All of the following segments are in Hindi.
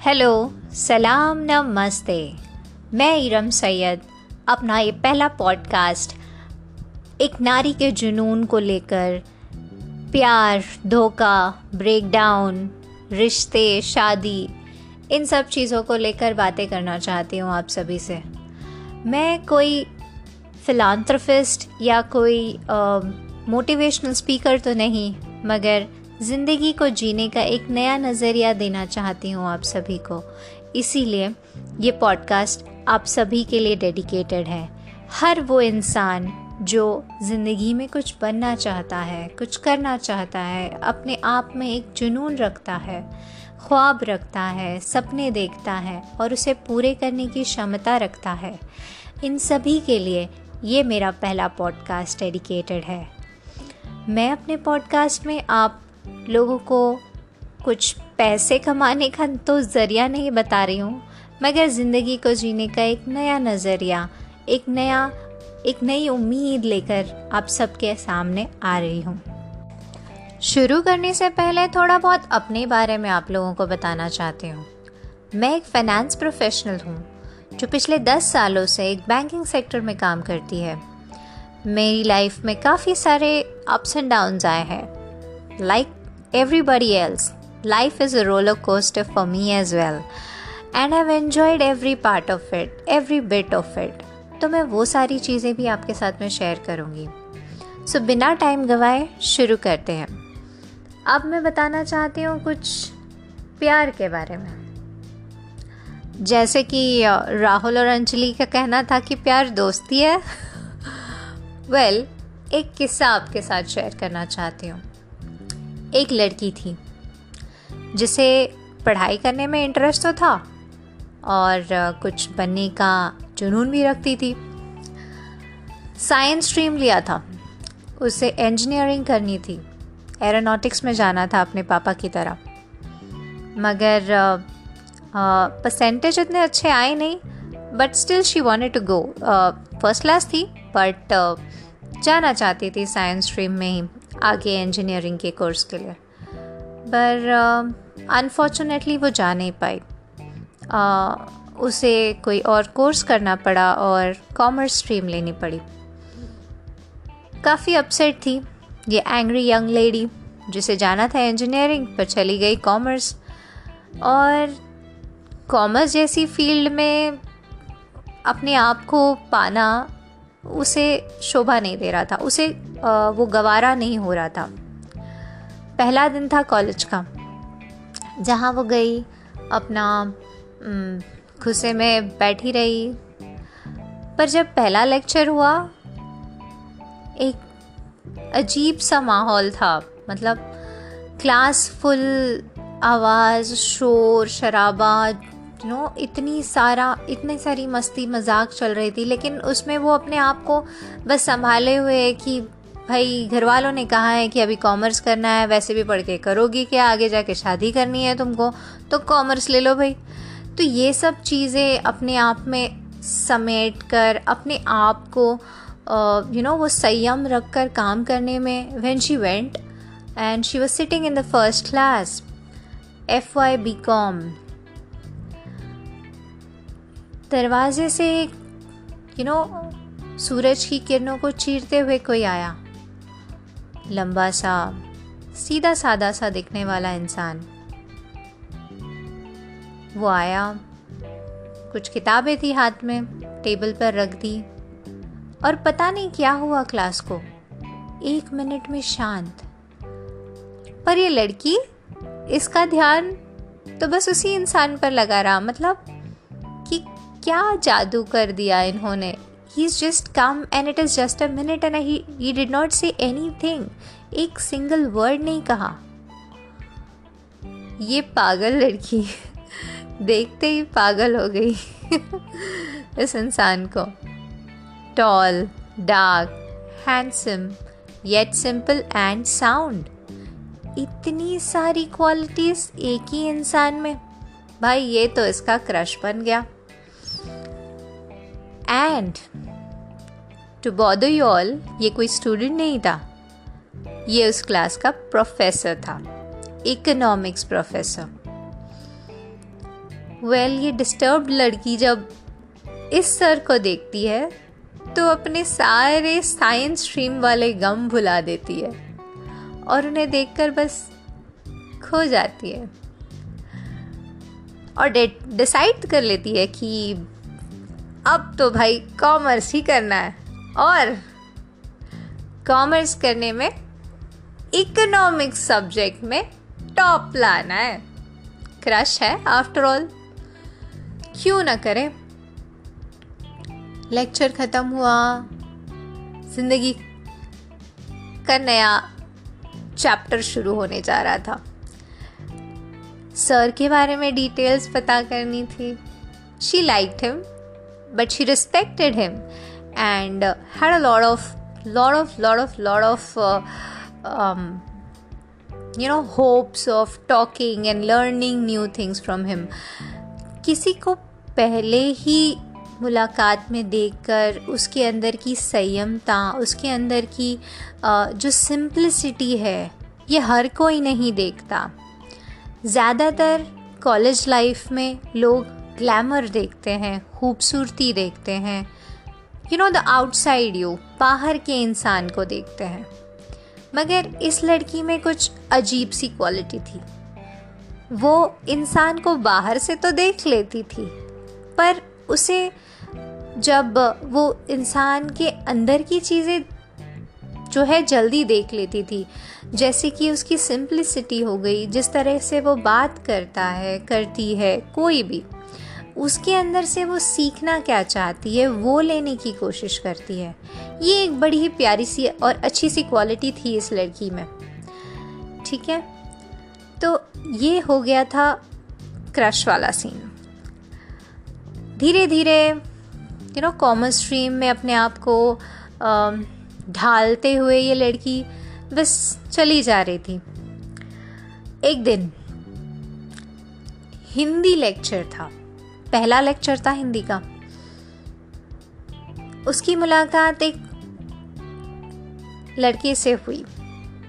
हेलो, सलाम, नमस्ते। मैं इरम सैयद, अपना ये पहला पॉडकास्ट एक नारी के जुनून को लेकर, प्यार, धोखा ब्रेकडाउन रिश्ते, शादी, इन सब चीज़ों को लेकर बातें करना चाहती हूँ आप सभी से। मैं कोई फिलानथ्रफिस्ट या कोई मोटिवेशनल स्पीकर तो नहीं, मगर ज़िंदगी को जीने का एक नया नज़रिया देना चाहती हूँ आप सभी को। इसीलिए ये पॉडकास्ट आप सभी के लिए डेडिकेटेड है। हर वो इंसान जो ज़िंदगी में कुछ बनना चाहता है, कुछ करना चाहता है, अपने आप में एक जुनून रखता है, ख्वाब रखता है, सपने देखता है और उसे पूरे करने की क्षमता रखता है। इन सभी के लिए ये मेरा पहला पॉडकास्ट डेडिकेटेड है। मैं अपने पॉडकास्ट में आप लोगों को कुछ पैसे कमाने का तो ज़रिया नहीं बता रही हूँ, मगर ज़िंदगी को जीने का एक नया नज़रिया, एक नया, एक नई उम्मीद लेकर आप सबके सामने आ रही हूँ। शुरू करने से पहले थोड़ा बहुत अपने बारे में आप लोगों को बताना चाहती हूँ। मैं एक फाइनेंस प्रोफेशनल हूँ, जो पिछले दस सालों से एक बैंकिंग सेक्टर में काम करती है। मेरी लाइफ में काफ़ी सारे अप्स एंड डाउन्स आए हैं like everybody else. Life is a roller coaster for me as well. And I've enjoyed every part of it, every bit of it. तो मैं वो सारी चीज़ें भी आपके साथ में शेयर करूँगी सो so, बिना टाइम गवाए शुरू करते हैं अब मैं बताना चाहती हूँ कुछ प्यार के बारे में जैसे कि राहुल और अंजलि का कहना था कि प्यार दोस्ती है वेल well, एक किस्सा आपके साथ शेयर करना चाहती हूँ एक लड़की थी, जिसे पढ़ाई करने में इंटरेस्ट तो था और कुछ बनने का जुनून भी रखती थी। साइंस स्ट्रीम लिया था, उसे इंजीनियरिंग करनी थी। एरोनॉटिक्स में जाना था अपने पापा की तरह। मगर परसेंटेज इतने अच्छे आए नहीं but still she wanted to go first class थी बट जाना चाहती थी साइंस स्ट्रीम में ही। आगे इंजीनियरिंग के कोर्स के लिए। पर अनफॉर्चुनेटली uh, वो जा नहीं पाई। Uh, उसे कोई और कोर्स करना पड़ा और कॉमर्स स्ट्रीम लेनी पड़ी। काफ़ी अपसेट थी ये एंग्री यंग लेडी जिसे जाना था इंजीनियरिंग पर चली गई कॉमर्स और कॉमर्स जैसी फ़ील्ड में अपने आप को पाना उसे शोभा नहीं दे रहा था। उसे वो गवारा नहीं हो रहा था। पहला दिन था कॉलेज का, जहाँ वो गई, अपना गुस्से में बैठी रही। पर जब पहला लेक्चर हुआ, एक अजीब सा माहौल था। मतलब क्लास फुल आवाज़, शोर, शराबा यू नो इतनी सारा, इतनी सारी मस्ती मज़ाक चल रही थी, लेकिन उसमें वो अपने आप को बस संभाले हुए कि भाई घर वालों ने कहा है कि अभी कॉमर्स करना है, वैसे भी पढ़ के करोगी क्या, आगे जाके शादी करनी है तुमको तो कॉमर्स ले लो भाई। तो ये सब चीज़ें अपने आप में समेट कर, अपने आप को यू नो वो संयम रख कर काम करने में when she went and she was sitting in the first class F Y B com दरवाजे से एक यू नो सूरज की किरणों को चीरते हुए कोई आया। लंबा सा, सीधा सादा सा दिखने वाला इंसान। वो आया, कुछ किताबें थी हाथ में, टेबल पर रख दी, और पता नहीं क्या हुआ क्लास को। एक मिनट में शांत। पर ये लड़की, इसका ध्यान तो बस उसी इंसान पर लगा रहा मतलब क्या जादू कर दिया इन्होंने? He is just come and it is just a minute and he did not say anything एक सिंगल वर्ड नहीं कहा। ये पागल लड़की। देखते ही पागल हो गई। इस इंसान को। Tall dark handsome yet simple and sound इतनी सारी क्वालिटीज एक ही इंसान में। भाई, ये तो इसका क्रश बन गया। And to bother you all ये कोई स्टूडेंट नहीं था। ये उस क्लास का प्रोफेसर था। इकोनॉमिक्स प्रोफेसर वेल well, ये डिस्टर्ब लड़की जब इस सर को देखती है तो अपने सारे साइंस स्ट्रीम वाले गम भुला देती है। और उन्हें देखकर बस खो जाती है। और डिसाइड कर लेती है कि अब तो भाई कॉमर्स ही करना है। और कॉमर्स करने में इकोनॉमिक्स सब्जेक्ट में टॉप लाना है। क्रश है आफ्टर ऑल क्यों ना करें? लेक्चर ख़त्म हुआ। ज़िंदगी का नया चैप्टर शुरू होने जा रहा था। सर के बारे में डिटेल्स पता करनी थी। She like him but she respected him and had a lot of lot of lot of lot of you know hopes of talking and learning new things from him किसी को पहले ही मुलाकात में देखकर उसके अंदर की संयमता, उसके अंदर की जो सिंप्लिसिटी है, ये हर कोई नहीं देखता। ज़्यादातर कॉलेज लाइफ में लोग ग्लैमर देखते हैं, खूबसूरती देखते हैं। You know the outside you बाहर के इंसान को देखते हैं। मगर इस लड़की में कुछ अजीब सी क्वालिटी थी। वो इंसान को बाहर से तो देख लेती थी, पर उसे जब वो इंसान के अंदर की चीज़ें जो है जल्दी देख लेती थी, जैसे कि उसकी सिंप्लिसिटी हो गई, जिस तरह से वो बात करता है, करती है, कोई भी। उसके अंदर से वो सीखना क्या चाहती है, वो लेने की कोशिश करती है। ये एक बड़ी ही प्यारी सी और अच्छी सी क्वालिटी थी इस लड़की में। ठीक है? तो ये हो गया था क्रश वाला सीन धीरे धीरे यू नो कॉमर्स स्ट्रीम में अपने आप को ढालते हुए ये लड़की बस चली जा रही थी। एक दिन, हिंदी लेक्चर था। पहला लेक्चर था हिंदी का। उसकी मुलाकात एक लड़के से हुई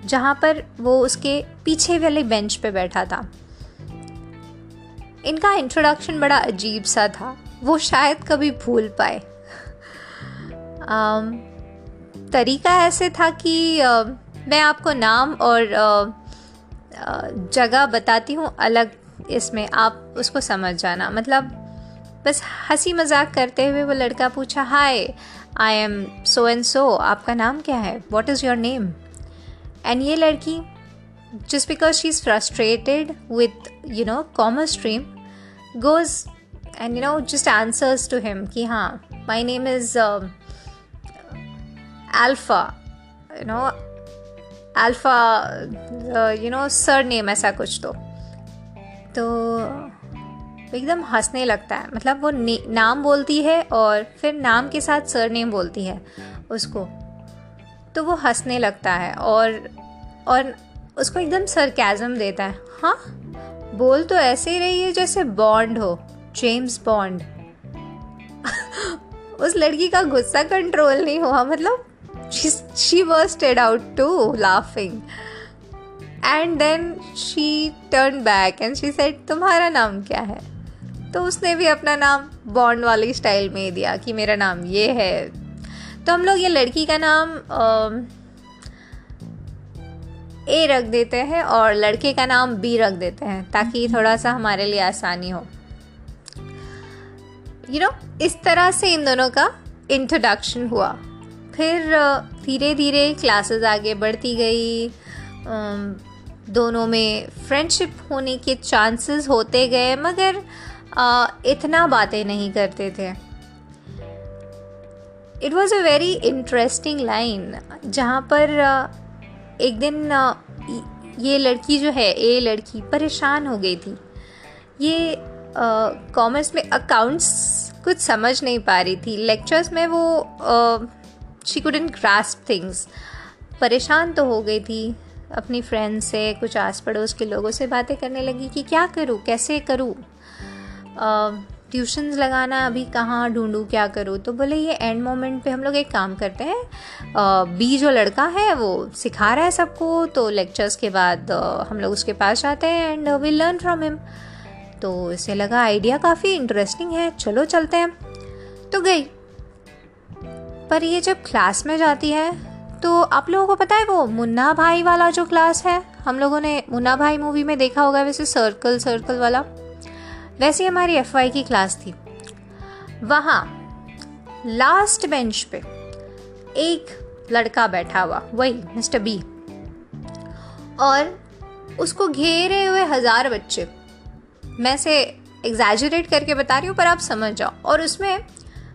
जहाँ पर वो उसके पीछे वाले बेंच पे बैठा था। इनका इंट्रोडक्शन बड़ा अजीब सा था वो शायद कभी भूल पाए। um, तरीका ऐसे था कि uh, मैं आपको नाम और जगह बताती हूँ अलग इसमें आप उसको समझ जाना मतलब बस हँसी मज़ाक करते हुए वो लड़का पूछा हाय I am so and so आपका नाम क्या है? What is your name and ये लड़की just because she is frustrated with you know commerce stream goes you know just answers to him ki ha my name is uh, alpha you know alpha uh, you know surname ऐसा कुछ तो। तो एकदम हंसने लगता है। मतलब वो नाम बोलती है और फिर नाम के साथ सर नेम बोलती है उसको। तो वो हंसने लगता है और और उसको एकदम सरकैज़म देता है। हाँ बोल तो ऐसे ही रही है जैसे बॉन्ड हो जेम्स बॉन्ड उस लड़की का गुस्सा कंट्रोल नहीं हुआ मतलब she bursted out to laughing and then she turn back and she said तुम्हारा नाम क्या है? तो उसने भी अपना नाम बॉन्ड वाली स्टाइल में ही दिया कि मेरा नाम ये है। तो हम लोग ये लड़की का नाम ए रख देते हैं और लड़के का नाम बी रख देते हैं ताकि थोड़ा सा हमारे लिए आसानी हो। यू you नो know, इस तरह से इन दोनों का इंट्रोडक्शन हुआ। फिर धीरे धीरे क्लासेस आगे बढ़ती गई। दोनों में फ्रेंडशिप होने के चांसेस होते गए मगर इतना बातें नहीं करते थे। It was a very interesting line जहाँ पर एक दिन ये लड़की जो है ए लड़की परेशान हो गई थी। ये कॉमर्स में अकाउंट्स कुछ समझ नहीं पा रही थी। लेक्चर्स में वो शी कुडन ग्रास्प थिंग्स परेशान तो हो गई थी, अपनी फ्रेंड से, कुछ आस पड़ोस के लोगों से बातें करने लगी कि क्या करूँ, कैसे करूँ? ट्यूशन्स लगाना अभी कहाँ ढूंढूँ, क्या करूँ? तो बोले ये एंड मोमेंट पे हम लोग एक काम करते हैं। बी जो लड़का है, वो सिखा रहा है सबको तो लेक्चर्स के बाद हम लोग उसके पास जाते हैं and we learn from him तो इसे लगा आइडिया काफ़ी इंटरेस्टिंग है। चलो चलते हैं। तो गई। पर ये जब क्लास में जाती है तो आप लोगों को पता है वो मुन्ना भाई वाला जो क्लास है? हम लोगों ने मुन्ना भाई मूवी में देखा होगा, वैसे सर्कल सर्कल वाला। वैसे हमारी एफ़ की क्लास थी। वहाँ लास्ट बेंच पे एक लड़का बैठा हुआ, वही मिस्टर बी और उसको घेरे हुए हज़ार बच्चे। मैं से एग्जैजरेट करके बता रही हूँ, पर आप समझ जाओ। और उसमें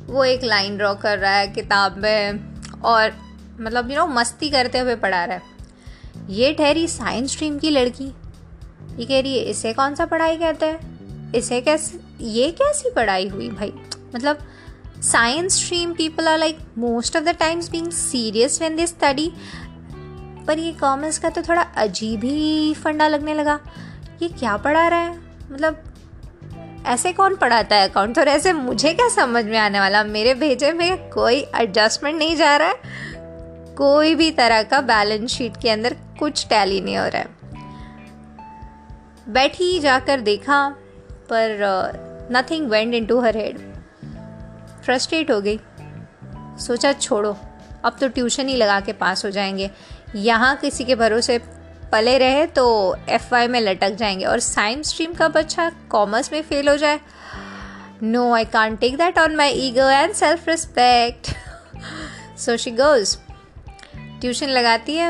वो एक लाइन ड्रॉ कर रहा है किताब में और मतलब यू नो मस्ती करते हुए पढ़ा रहा है। ये ठहरी साइंस स्ट्रीम की लड़की। ये कह रही है, इसे कौन सा पढ़ाई कहते हैं? इसे कैसे, ये कैसी पढ़ाई हुई भाई? मतलब science stream people are like most of the times being serious when they study पर ये कॉमर्स का तो थोड़ा अजीब ही फंडा लगने लगा। ये क्या पढ़ा रहा है? मतलब ऐसे कौन पढ़ाता है अकाउंट और ऐसे मुझे क्या समझ में आने वाला? मेरे भेजे में कोई एडजस्टमेंट नहीं जा रहा है। कोई भी तरह का बैलेंस शीट के अंदर कुछ टैली नहीं हो रहा है। बैठी जाकर देखा पर nothing went into her head frustrate हो गई। सोचा छोड़ो, अब तो ट्यूशन ही लगा के पास हो जाएँगे। यहाँ किसी के भरोसे पले रहे तो एफ़ में लटक जाएँगे और साइंस स्ट्रीम का बच्चा कॉमर्स में फेल हो जाए। No I can take that on my ego and self respect so she goes tuition लगाती है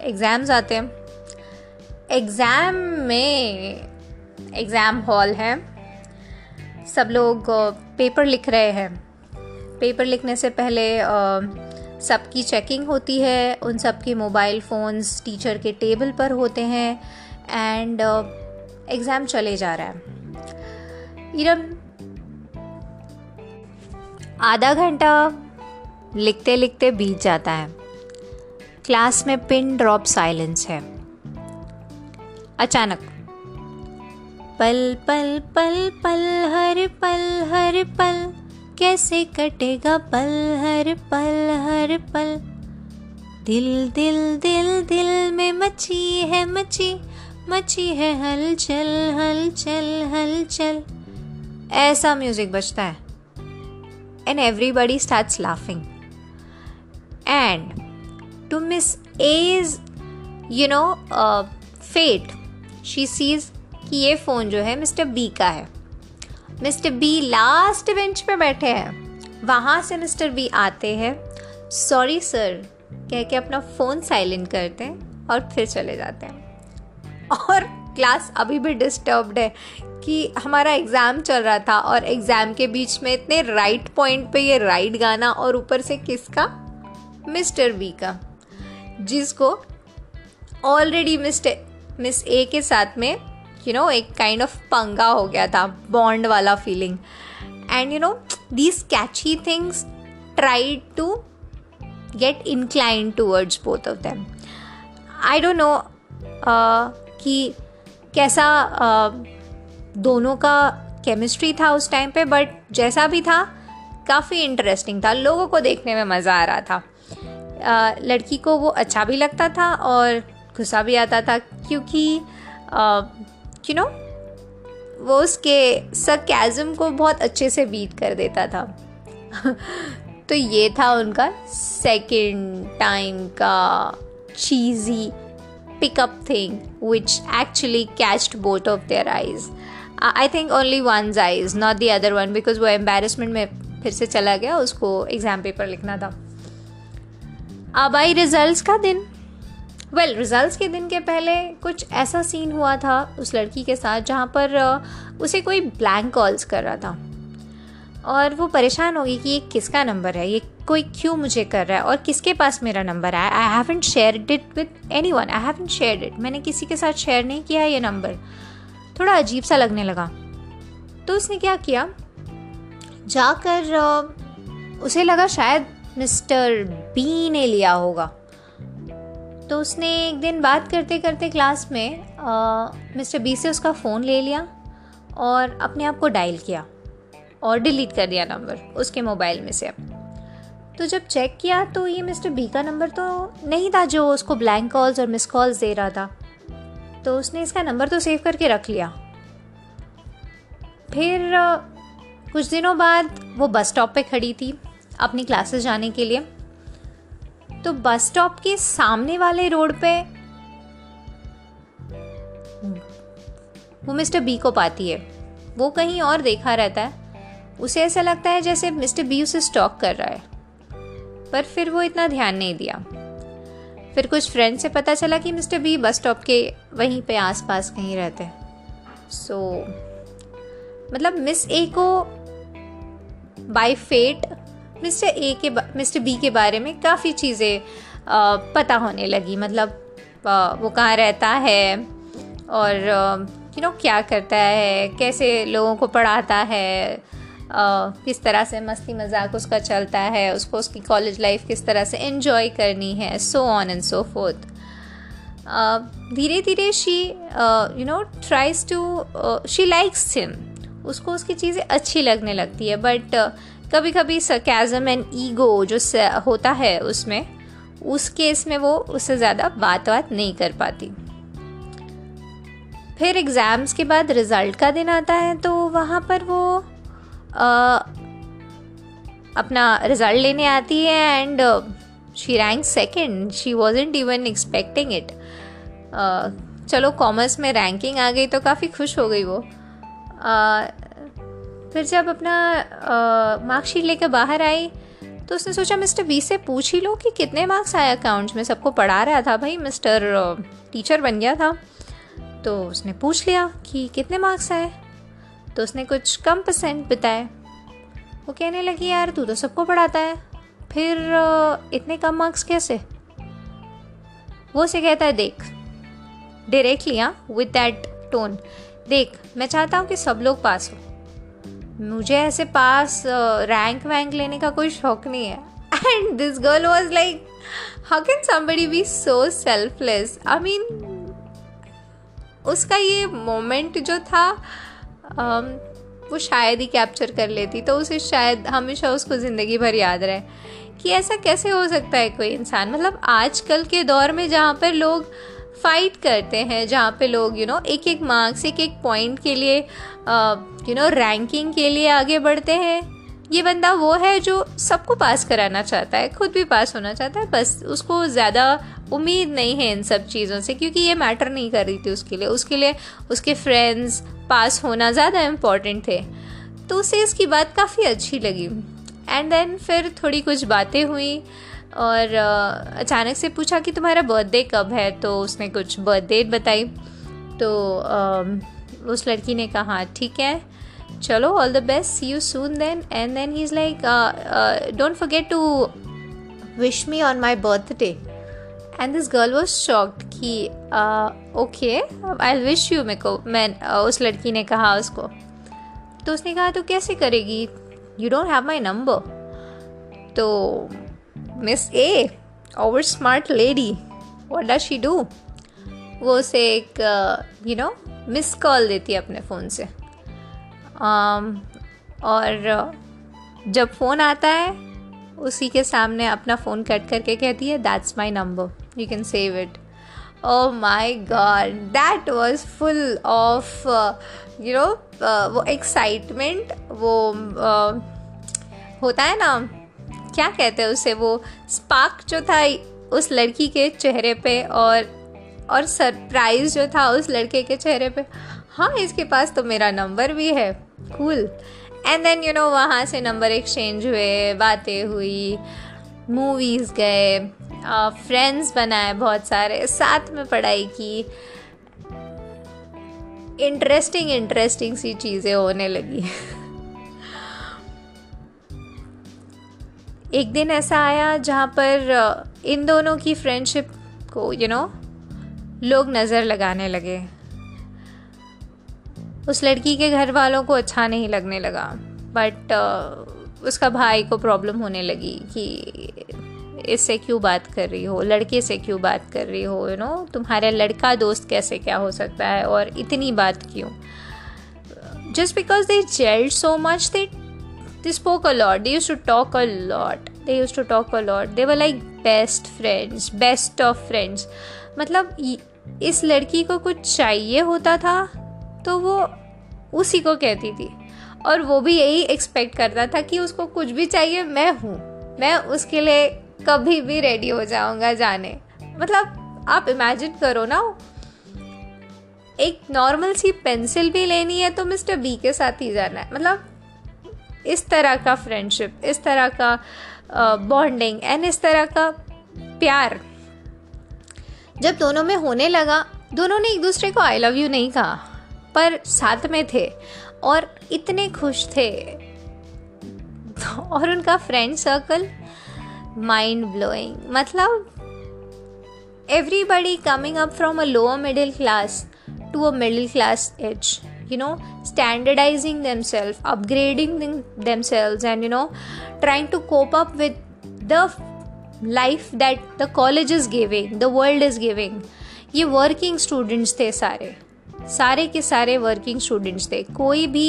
एग्ज़ाम्स आते हैं। एग्ज़ाम में एग्ज़ाम हॉल है। सब लोग पेपर लिख रहे हैं। पेपर लिखने से पहले सबकी चेकिंग होती है। उन सब के मोबाइल फ़ोन्स टीचर के टेबल पर होते हैं। एंड एग्ज़ाम चले जा रहा है। इरम, आधा घंटा लिखते लिखते बीत जाता है। क्लास में पिन ड्रॉप साइलेंस है। अचानक पल पल पल पल, हर पल हर पल। कैसे कटेगा पल, हर पल हर पल। दिल दिल दिल दिल में मची है मची मची है हलचल हलचल हलचल। ऐसा म्यूज़िक बजता है। And everybody starts laughing and to miss as you know fate she sees कि ये फ़ोन जो है मिस्टर बी का है। मिस्टर बी लास्ट बेंच पे बैठे हैं। वहाँ से मिस्टर बी आते हैं। सॉरी सर, कह के अपना फ़ोन साइलेंट करते हैं और फिर चले जाते हैं। और क्लास अभी भी डिस्टर्ब्ड है कि हमारा एग्ज़ाम चल रहा था और एग्ज़ाम के बीच में इतने राइट पॉइंट पे ये राइट गाना और ऊपर से किसका? मिस्टर बी का। जिसको ऑलरेडी मिस्टर, मिस ए के साथ में यू नो एक काइंड ऑफ़ पंगा हो गया था बॉन्ड वाला feeling and you know these catchy things try to get incline towards both of them I don't know कि कैसा uh, दोनों का केमिस्ट्री था उस टाइम पे बट जैसा भी था काफ़ी इंटरेस्टिंग था। लोगों को देखने में मज़ा आ रहा था। लड़की को वो अच्छा भी लगता था और गुस्सा भी आता था क्योंकि यू नो वो उसके सरकैज़म को बहुत अच्छे से बीट कर देता था। तो ये था उनका सेकेंड टाइम का cheesy pickup thing which actually catched both of their eyes I think only one eyes not the other one because वो एम्बेरसमेंट में फिर से चला गया, उसको एग्ज़ाम पेपर लिखना था। अब आई रिजल्ट्स का दिन। वेल well, रिजल्ट्स के दिन के पहले कुछ ऐसा सीन हुआ था उस लड़की के साथ जहाँ पर उसे कोई ब्लैंक कॉल्स कर रहा था। और वो परेशान होगी कि ये किसका नंबर है? ये कोई क्यों मुझे कर रहा है? और किसके पास मेरा नंबर है? I haven't share it with anyone I haven't share it मैंने किसी के साथ शेयर नहीं किया ये नंबर थोड़ा अजीब सा लगने लगा। तो उसने क्या किया? जाकर उसे लगा शायद मिस्टर बी ने लिया होगा। तो उसने एक दिन बात करते करते क्लास में मिस्टर बी से उसका फ़ोन ले लिया और अपने आप को डायल किया और डिलीट कर दिया नंबर उसके मोबाइल में से अब। तो जब चेक किया तो ये मिस्टर बी का नंबर तो नहीं था जो उसको ब्लैंक कॉल्स और मिस कॉल्स दे रहा था। तो उसने इसका नंबर तो सेव करके रख लिया। फिर कुछ दिनों बाद वो बस स्टॉप पे खड़ी थी अपनी क्लासेस जाने के लिए। तो बस स्टॉप के सामने वाले रोड पे वो मिस्टर बी को पाती है। वो कहीं और देखा रहता है। उसे ऐसा लगता है जैसे मिस्टर बी उसे स्टॉक कर रहा है। पर फिर वो इतना ध्यान नहीं दिया। फिर कुछ फ्रेंड से पता चला कि मिस्टर बी बस स्टॉप के वहीं पे आसपास कहीं रहते हैं। सो so, मतलब मिस ए को बाय फेट मिस्टर ए के मिस्टर बी के बारे में काफ़ी चीज़ें पता होने लगी। मतलब वो कहाँ रहता है और यू नो क्या करता है कैसे लोगों को पढ़ाता है किस तरह से मस्ती मज़ाक उसका चलता है उसको उसकी कॉलेज लाइफ किस तरह से इन्जॉय करनी है so on and so forth धीरे धीरे she you know tries to she likes him उसको उसकी चीज़ें अच्छी लगने लगती है बट uh, कभी कभी सरकैज़म एंड ईगो जो होता है उसमें उस केस में वो उससे ज़्यादा बात बात नहीं कर पाती। फिर एग्ज़ाम्स के बाद रिज़ल्ट का दिन आता है तो वहाँ पर वो आ, अपना रिज़ल्ट लेने आती है and she rank second she wasn't even expecting it चलो कॉमर्स में रैंकिंग आ गई तो काफ़ी खुश हो गई वो। फिर जब अपना मार्कशीट लेकर बाहर आई तो उसने सोचा, मिस्टर बी से पूछ ही लो कि कितने मार्क्स आए अकाउंट्स में? सबको पढ़ा रहा था भाई, मिस्टर टीचर बन गया था। तो उसने पूछ लिया कि कितने मार्क्स आए? तो उसने कुछ कम परसेंट बिताए। वो कहने लगी, यार, तू तो सबको पढ़ाता है, फिर इतने कम मार्क्स कैसे? वो से कहता है, देख डायरेक्टली हाँ विद दैट टोन देख, मैं चाहता हूँ कि सब लोग पास हो। मुझे ऐसे पास रैंक वैंक लेने का कोई शौक नहीं है। And this girl was like how can somebody be so selfless I mean उसका ये मोमेंट जो था um, वो शायद ही कैप्चर कर लेती तो उसे शायद हमेशा उसको ज़िंदगी भर याद रहे। कि ऐसा कैसे हो सकता है कोई इंसान? मतलब आजकल के दौर में जहाँ पर लोग फाइट करते हैं, जहाँ पे लोग यू नो एक एक मार्क्स एक एक पॉइंट के लिए यू नो रैंकिंग के लिए आगे बढ़ते हैं। ये बंदा वो है जो सबको पास कराना चाहता है, खुद भी पास होना चाहता है, बस उसको ज़्यादा उम्मीद नहीं है इन सब चीज़ों से, क्योंकि ये मैटर नहीं कर रही थी उसके लिए। उसके लिए उसके फ्रेंड्स पास होना ज़्यादा इम्पोर्टेंट थे। तो उसे इसकी बात काफ़ी अच्छी लगी। एंड देन फिर थोड़ी कुछ बातें हुई। और अचानक से पूछा कि तुम्हारा बर्थडे कब है तो उसने कुछ बर्थडे बताई। तो उस लड़की ने कहा, ठीक है, चलो all the best see you soon then and then he is like don't forget to wish me on my birthday and this girl was shocked कि ओके आई विश यू मेरे को, मैं उस लड़की ने कहा उसको। तो उसने कहा तो कैसे करेगी? You don't have my number तो miss a over smart lady what does she do वो उसे एक यू नो मिस कॉल देती है अपने फ़ोन से। Um, और uh, जब फ़ोन आता है उसी के सामने अपना फ़ोन कट करके कहती है that's my number you can save it oh my god that was full of you know वो एक्साइटमेंट वो uh, होता है ना क्या कहते हैं उसे, वो स्पार्क जो था उस लड़की के चेहरे पे और और सरप्राइज़ जो था उस लड़के के चेहरे पे। हाँ इसके पास तो मेरा नंबर भी है। Cool and then you know वहाँ से नंबर एक्सचेंज हुए, बातें हुई मूवीज़ गए फ्रेंड्स बनाए बहुत सारे, साथ में पढ़ाई की। इंटरेस्टिंग इंटरेस्टिंग सी चीज़ें होने लगी। एक दिन ऐसा आया जहाँ पर इन दोनों की फ्रेंडशिप को यू you नो know, लोग नज़र लगाने लगे। उस लड़की के घर वालों को अच्छा नहीं लगने लगा बट uh, उसका भाई को प्रॉब्लम होने लगी कि इससे क्यों बात कर रही हो? लड़के से क्यों बात कर रही हो यू नो तुम्हारा लड़का दोस्त कैसे क्या हो सकता है? और इतनी बात क्यों? Just because they gelled so much they they spoke a lot. They used to talk a lot. They used to talk a lot. They were like best friends, best of friends. मतलब इस लड़की को कुछ चाहिए होता था तो वो उसी को कहती थी। और वो भी यही एक्सपेक्ट करता था कि उसको कुछ भी चाहिए, मैं हूँ। मैं उसके लिए कभी भी रेडी हो जाऊँगा जाने। मतलब आप इमेजिन करो ना, एक नॉर्मल सी पेंसिल भी लेनी है तो मिस्टर बी के साथ ही जाना है। मतलब इस तरह का फ्रेंडशिप इस तरह का बॉन्डिंग एंड इस तरह का प्यार। जब दोनों में होने लगा, दोनों ने एक दूसरे को आई लव यू नहीं कहा, पर साथ में थे और इतने खुश थे। और उनका फ्रेंड सर्कल माइंड ब्लोइंग मतलब everybody coming up from a lower middle class to a middle class as you know standardizing themselves upgrading them- themselves and you know trying to cope up with the life that the college is giving the world is giving ये वर्किंग स्टूडेंट्स थे सारे सारे के सारे वर्किंग स्टूडेंट्स थे कोई भी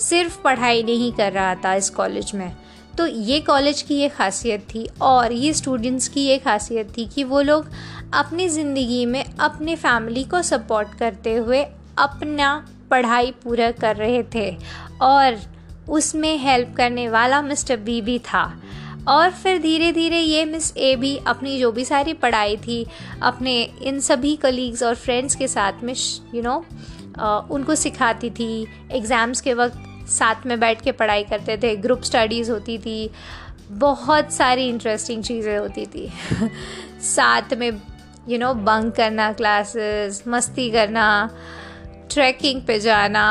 सिर्फ़ पढ़ाई नहीं कर रहा था इस कॉलेज में तो ये कॉलेज की ये खासियत थी और ये स्टूडेंट्स की ये खासियत थी कि वो लोग अपनी ज़िंदगी में अपने फैमिली को सपोर्ट करते हुए अपना पढ़ाई पूरा कर रहे थे और उसमें हेल्प करने वाला मिस्टर बी भी था। और फिर धीरे धीरे ये मिस ए भी अपनी जो भी सारी पढ़ाई थी, अपने इन सभी कलीग्स और फ्रेंड्स के साथ में यू नो उनको सिखाती थी। एग्ज़ाम्स के वक्त साथ में बैठ के पढ़ाई करते थे ग्रुप स्टडीज़ होती थी, बहुत सारी इंटरेस्टिंग चीज़ें होती थी। साथ में यू नो बंक करना क्लासेस मस्ती करना ट्रैकिंग पे जाना,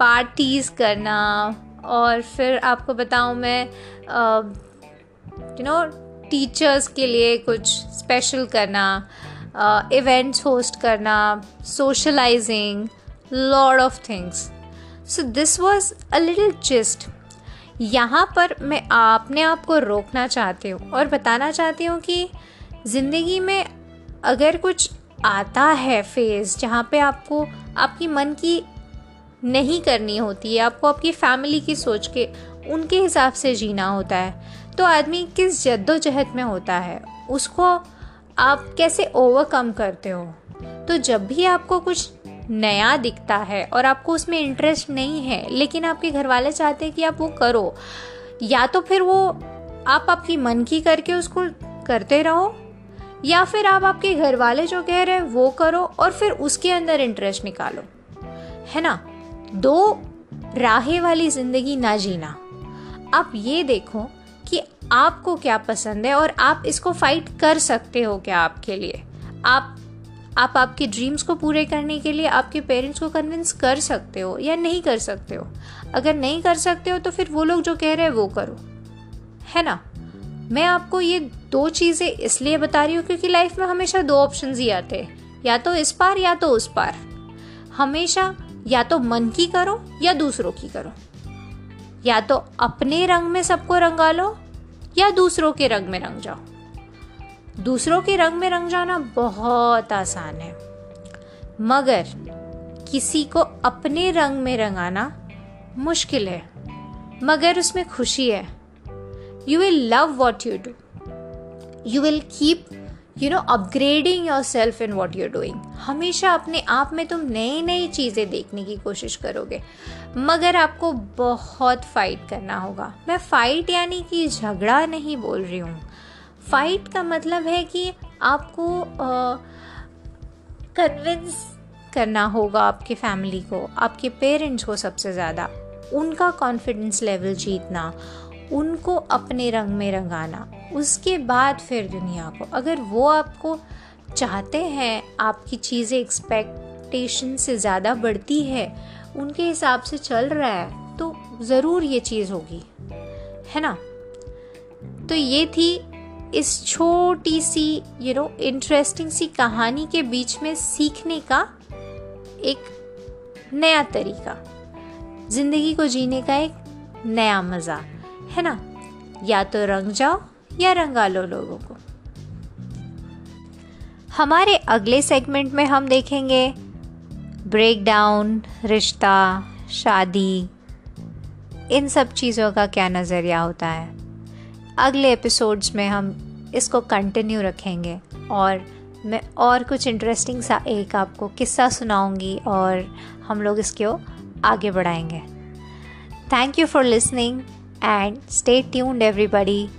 पार्टीज़ करना, और फिर आपको बताऊँ मैं यू नो टीचर्स के लिए कुछ स्पेशल करना इवेंट्स होस्ट करना socialising lot of things so this was a little gist यहाँ पर मैं अपने आप को रोकना चाहती हूँ और बताना चाहती हूँ कि ज़िंदगी में अगर कुछ आता है फ़ेज़ जहाँ पे आपको आपकी मन की नहीं करनी होती है, आपको आपकी फैमिली की सोच के, उनके हिसाब से जीना होता है। तो आदमी किस जद्दोजहद में होता है? उसको आप कैसे ओवरकम करते हो? तो जब भी आपको कुछ नया दिखता है और आपको उसमें इंटरेस्ट नहीं है, लेकिन आपके घर वाले चाहते हैं कि आप वो करो, या तो फिर वो आप आपकी मन की करके उसको करते रहो या फिर आप आपके घर वाले जो कह रहे हैं, वो करो और फिर उसके अंदर इंटरेस्ट निकालो। है ना? दो, राहे वाली ज़िंदगी ना जीना। आप ये देखो कि आपको क्या पसंद है और आप इसको फाइट कर सकते हो क्या आपके लिए? आप आप आपके ड्रीम्स को पूरे करने के लिए आपके पेरेंट्स को कन्विंस कर सकते हो या नहीं कर सकते हो? अगर नहीं कर सकते हो तो फिर वो लोग जो कह रहे हैं, वो करो। है ना? मैं आपको ये दो चीज़ें इसलिए बता रही हूँ क्योंकि लाइफ में हमेशा दो ऑप्शन ही आते हैं। या तो इस पार या तो उस पार। हमेशा या तो मन की करो या दूसरों की करो। या तो अपने रंग में सबको रंगा लो या दूसरों के रंग में रंग जाओ। दूसरों के रंग में रंग जाना बहुत आसान है। मगर किसी को अपने रंग में रंगाना मुश्किल है। मगर उसमें खुशी है। You will love what you do you will keep you know upgrading yourself in what you're doing हमेशा अपने आप में तुम नई नई चीज़ें देखने की कोशिश करोगे। मगर आपको बहुत फाइट करना होगा। मैं फाइट यानी कि झगड़ा नहीं बोल रही हूँ। फाइट का मतलब है कि आपको कन्विंस uh, करना होगा आपके फैमिली को आपके पेरेंट्स को सबसे ज़्यादा। उनका कॉन्फिडेंस लेवल जीतना उनको अपने रंग में रंगाना। उसके बाद फिर दुनिया को। अगर वो आपको चाहते हैं, आपकी चीज़ें एक्सपेक्टेशन से ज़्यादा बढ़ती है, उनके हिसाब से चल रहा है तो ज़रूर ये चीज़ होगी। है ना? तो ये थी इस छोटी सी यू नो इंटरेस्टिंग सी कहानी के बीच में सीखने का एक नया तरीका। ज़िंदगी को जीने का एक नया मज़ा। है ना? या तो रंग जाओ या रंगा लो लोगों को। हमारे अगले सेगमेंट में हम देखेंगे ब्रेक डाउन रिश्ता, शादी, इन सब चीज़ों का क्या नज़रिया होता है। अगले एपिसोड्स में हम इसको कंटिन्यू रखेंगे और मैं और कुछ इंटरेस्टिंग सा एक आपको किस्सा सुनाऊँगी और हम लोग इसको आगे बढ़ाएँगे। Thank you for listening and stay tuned, everybody.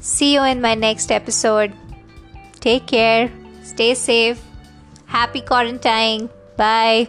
See you in my next episode. Take care, stay safe, happy quarantine. Bye.